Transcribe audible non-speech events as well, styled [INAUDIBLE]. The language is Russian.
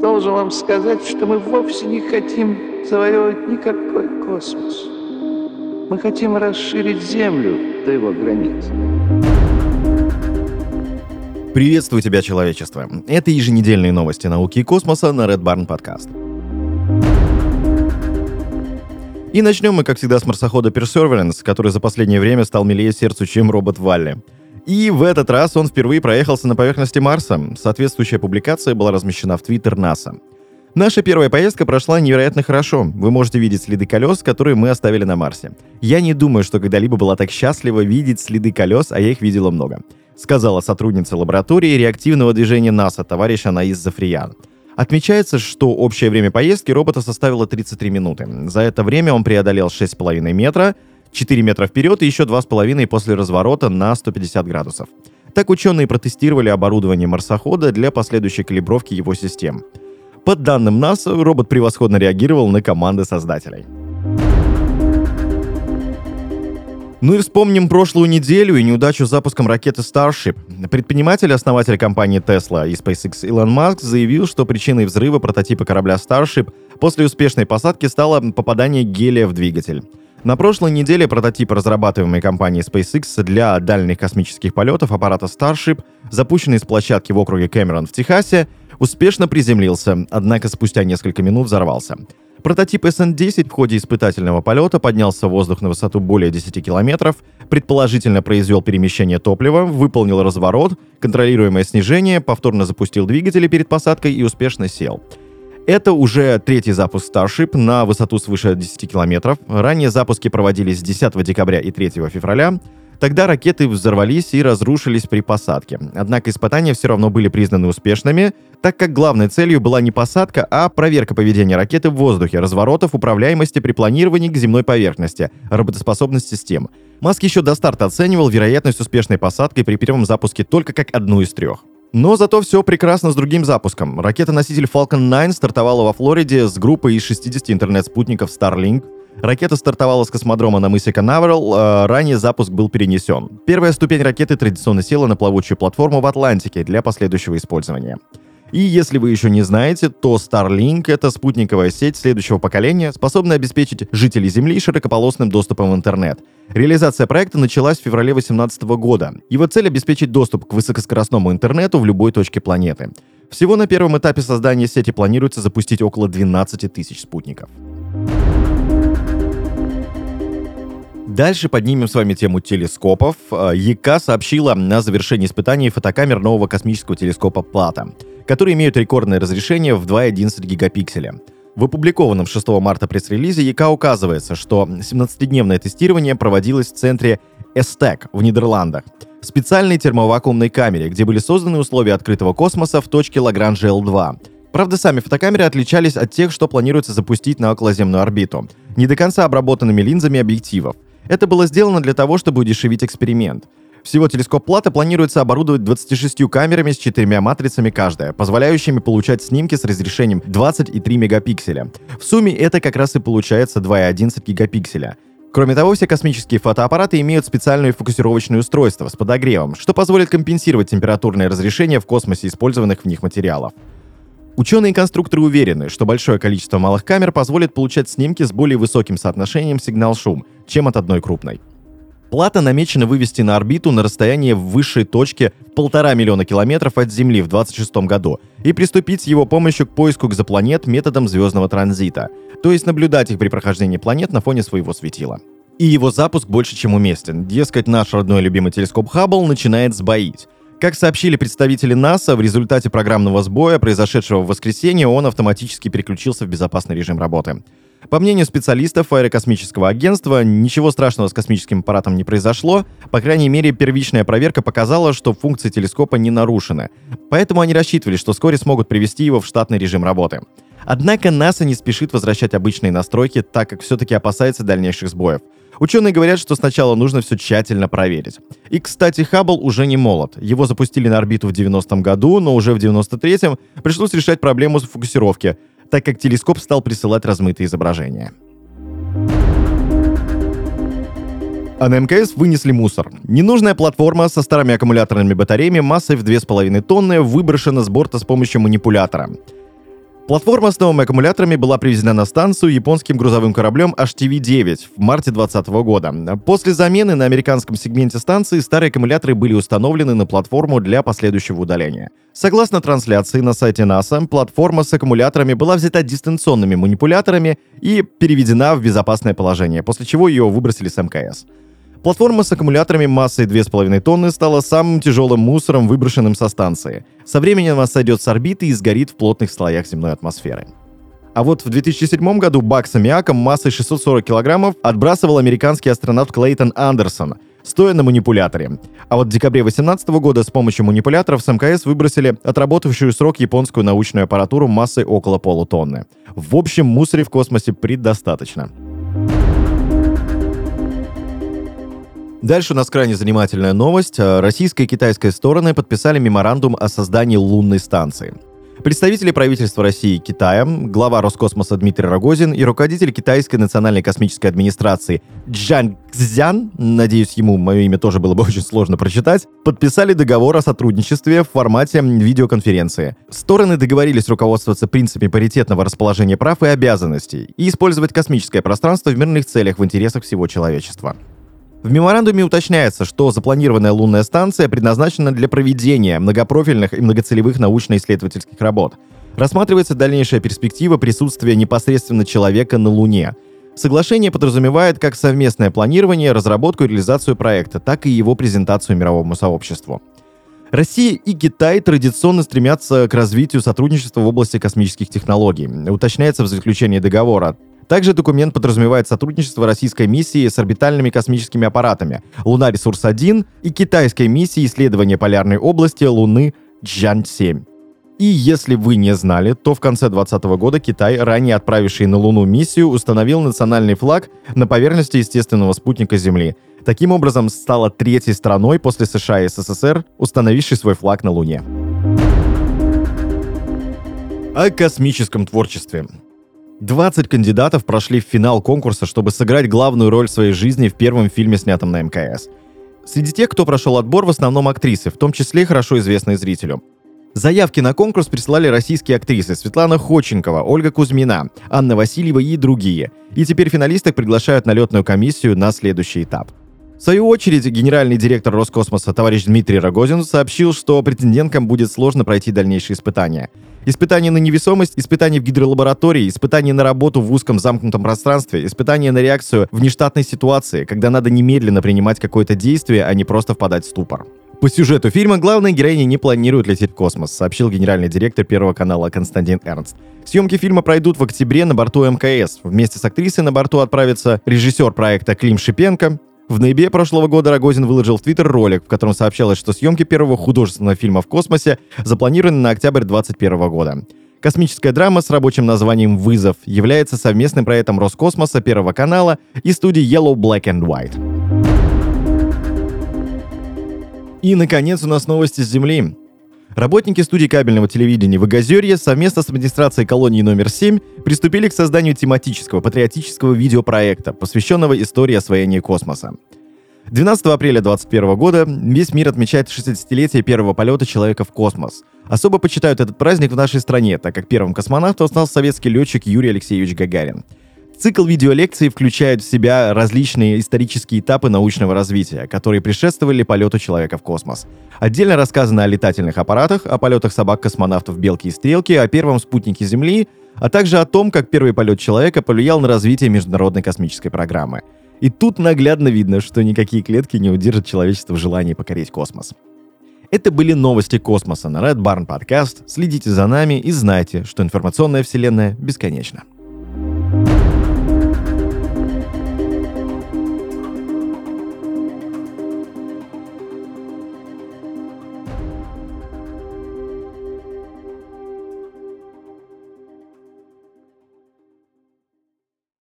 Должен вам сказать, что мы вовсе не хотим завоевывать никакой космос. Мы хотим расширить Землю до его границ. Приветствую тебя, человечество. Это еженедельные новости науки и космоса на Red Barn Podcast. И начнем мы, как всегда, с марсохода Perseverance, который за последнее время стал милее сердцу, чем робот Валли. И в этот раз он впервые проехался на поверхности Марса. Соответствующая публикация была размещена в Твиттер НАСА. Наша первая поездка прошла невероятно хорошо. Вы можете видеть следы колес, которые мы оставили на Марсе. Я не думаю, что когда-либо была так счастлива видеть следы колес, а я их видела много. Сказала сотрудница лаборатории реактивного движения НАСА, товарищ Анаис Зафриян. Отмечается, что общее время поездки робота составило 33 минуты. За это время он преодолел 6,5 метра, 4 метра вперед и еще 2,5 после разворота на 150 градусов. Так ученые протестировали оборудование марсохода для последующей калибровки его систем. По данным НАСА, робот превосходно реагировал на команды создателей. Ну и вспомним прошлую неделю и неудачу с запуском ракеты Starship. Предприниматель, основатель компании Tesla и SpaceX Илон Маск заявил, что причиной взрыва прототипа корабля Starship после успешной посадки стало попадание гелия в двигатель. На прошлой неделе прототип разрабатываемой компанией SpaceX для дальних космических полетов аппарата Starship, запущенный с площадки в округе Кэмерон в Техасе, успешно приземлился, однако спустя несколько минут взорвался. Прототип SN-10 в ходе испытательного полета поднялся в воздух на высоту более 10 километров, предположительно произвел перемещение топлива, выполнил разворот, контролируемое снижение, повторно запустил двигатели перед посадкой и успешно сел. Это уже третий запуск Starship на высоту свыше 10 километров. Ранее запуски проводились 10 декабря и 3 февраля. Тогда ракеты взорвались и разрушились при посадке. Однако испытания все равно были признаны успешными, так как главной целью была не посадка, а проверка поведения ракеты в воздухе, разворотов, управляемости при планировании к земной поверхности, работоспособность систем. Маск еще до старта оценивал вероятность успешной посадки при первом запуске только как одну из трех. Но зато все прекрасно с другим запуском. Ракета-носитель Falcon 9 стартовала во Флориде с группой из 60 интернет-спутников Starlink, Ракета стартовала с космодрома на мысе Канаверал, э, ранее запуск был перенесен. Первая ступень ракеты традиционно села на плавучую платформу в Атлантике для последующего использования. И если вы еще не знаете, то Starlink — это спутниковая сеть следующего поколения, способная обеспечить жителей Земли широкополосным доступом в интернет. Реализация проекта началась в феврале 2018 года. Его цель — обеспечить доступ к высокоскоростному интернету в любой точке планеты. Всего на первом этапе создания сети планируется запустить около 12 тысяч спутников. Дальше поднимем с вами тему телескопов. Э, ЕК сообщила о завершении испытаний фотокамер нового космического телескопа Плата, которые имеют рекордное разрешение в 2,11 гигапикселя. В опубликованном 6 марта пресс-релизе ЕК указывается, что 17-дневное тестирование проводилось в центре ESTEC в Нидерландах, специальной термовакуумной камере, где были созданы условия открытого космоса в точке Лагранжа L2. Правда, сами фотокамеры отличались от тех, что планируется запустить на околоземную орбиту, не до конца обработанными линзами объективов. Это было сделано для того, чтобы удешевить эксперимент. Всего телескоп Плата планируется оборудовать 26 камерами с четырьмя матрицами каждая, позволяющими получать снимки с разрешением 23 мегапикселя. В сумме это как раз и получается 2,11 гигапикселя. Кроме того, все космические фотоаппараты имеют специальное фокусировочное устройство с подогревом, что позволит компенсировать температурное разрешение в космосе использованных в них материалов. Ученые и конструкторы уверены, что большое количество малых камер позволит получать снимки с более высоким соотношением сигнал-шум, чем от одной крупной. Плата намечена вывести на орбиту на расстояние высшей точке полтора миллиона километров от Земли в 2026 году и приступить с его помощью к поиску экзопланет методом звездного транзита, то есть наблюдать их при прохождении планет на фоне своего светила. И его запуск больше чем уместен. Дескать, наш родной любимый телескоп Хаббл начинает сбоить. Как сообщили представители НАСА, в результате программного сбоя, произошедшего в воскресенье, он автоматически переключился в безопасный режим работы. По мнению специалистов аэрокосмического агентства, ничего страшного с космическим аппаратом не произошло, по крайней мере, первичная проверка показала, что функции телескопа не нарушены. Поэтому они рассчитывали, что вскоре смогут привести его в штатный режим работы. Однако НАСА не спешит возвращать обычные настройки, так как все-таки опасается дальнейших сбоев. Ученые говорят, что сначала нужно все тщательно проверить. И, кстати, Хаббл уже не молод. Его запустили на орбиту в 90-м году, но уже в 93-м пришлось решать проблему фокусировки, так как телескоп стал присылать размытые изображения. А на МКС вынесли мусор. Ненужная платформа со старыми аккумуляторными батареями массой в 2,5 тонны выброшена с борта с помощью манипулятора. Платформа с новыми аккумуляторами была привезена на станцию японским грузовым кораблем HTV-9 в марте 2020 года. После замены на американском сегменте станции старые аккумуляторы были установлены на платформу для последующего удаления. Согласно трансляции на сайте НАСА, платформа с аккумуляторами была взята дистанционными манипуляторами и переведена в безопасное положение, после чего ее выбросили с МКС. Платформа с аккумуляторами массой 2,5 тонны стала самым тяжелым мусором, выброшенным со станции. Со временем она сойдет с орбиты и сгорит в плотных слоях земной атмосферы. А вот в 2007 году бак с аммиаком массой 640 килограммов отбрасывал американский астронавт Клейтон Андерсон, стоя на манипуляторе. А вот в декабре 2018 года с помощью манипуляторов с МКС выбросили отработавшую срок японскую научную аппаратуру массой около полутонны. В общем, мусоре в космосе предостаточно. Дальше у нас крайне занимательная новость. Э, российская и китайская стороны подписали меморандум о создании лунной станции. Представители правительства России и Китая, глава Роскосмоса Дмитрий Рогозин и руководитель Китайской национальной космической администрации Джан Цзян, надеюсь, ему мое имя тоже было бы [LAUGHS] очень сложно прочитать, подписали договор о сотрудничестве в формате видеоконференции. Стороны договорились руководствоваться принципами паритетного расположения прав и обязанностей и использовать космическое пространство в мирных целях в интересах всего человечества. В меморандуме уточняется, что запланированная лунная станция предназначена для проведения многопрофильных и многоцелевых научно-исследовательских работ. Рассматривается дальнейшая перспектива присутствия непосредственно человека на Луне. Соглашение подразумевает как совместное планирование, разработку и реализацию проекта, так и его презентацию мировому сообществу. Россия и Китай традиционно стремятся к развитию сотрудничества в области космических технологий. Уточняется в заключении договора. Также документ подразумевает сотрудничество российской миссии с орбитальными космическими аппаратами «Лунаресурс-1» и китайской миссии исследования полярной области Луны Джан-7. И если вы не знали, то в конце 2020 года Китай, ранее отправивший на Луну миссию, установил национальный флаг на поверхности естественного спутника Земли. Таким образом, стала третьей страной после США и СССР, установившей свой флаг на Луне. О космическом творчестве. 20 кандидатов прошли в финал конкурса, чтобы сыграть главную роль в своей жизни в первом фильме, снятом на МКС. Среди тех, кто прошел отбор, в основном актрисы, в том числе хорошо известные зрителю. Заявки на конкурс присылали российские актрисы Светлана Ходченкова, Ольга Кузьмина, Анна Васильева и другие. И теперь финалисток приглашают на летную комиссию на следующий этап. В свою очередь, генеральный директор Роскосмоса товарищ Дмитрий Рогозин сообщил, что претенденткам будет сложно пройти дальнейшие испытания. Испытания на невесомость, испытания в гидролаборатории, испытания на работу в узком замкнутом пространстве, испытания на реакцию в нештатной ситуации, когда надо немедленно принимать какое-то действие, а не просто впадать в ступор. По сюжету фильма главная героиня не планирует лететь в космос, сообщил генеральный директор Первого канала Константин Эрнст. Съемки фильма пройдут в октябре на борту МКС. Вместе с актрисой на борту отправится режиссер проекта Клим Шипенко, в ноябре прошлого года Рогозин выложил в Твиттер ролик, в котором сообщалось, что съемки первого художественного фильма в космосе запланированы на октябрь 2021 года. Космическая драма с рабочим названием «Вызов» является совместным проектом Роскосмоса, Первого канала и студии Yellow Black and White. И, наконец, у нас новости с Земли. Работники студии кабельного телевидения в совместно с администрацией колонии номер 7 приступили к созданию тематического патриотического видеопроекта, посвященного истории освоения космоса. 12 апреля 2021 года весь мир отмечает 60-летие первого полета человека в космос. Особо почитают этот праздник в нашей стране, так как первым космонавтом стал советский летчик Юрий Алексеевич Гагарин. Цикл видеолекций включает в себя различные исторические этапы научного развития, которые предшествовали полету человека в космос. Отдельно рассказано о летательных аппаратах, о полетах собак-космонавтов «Белки и стрелки», о первом спутнике Земли, а также о том, как первый полет человека повлиял на развитие международной космической программы. И тут наглядно видно, что никакие клетки не удержат человечество в желании покорить космос. Это были новости космоса на Red Barn Podcast. Следите за нами и знайте, что информационная вселенная бесконечна.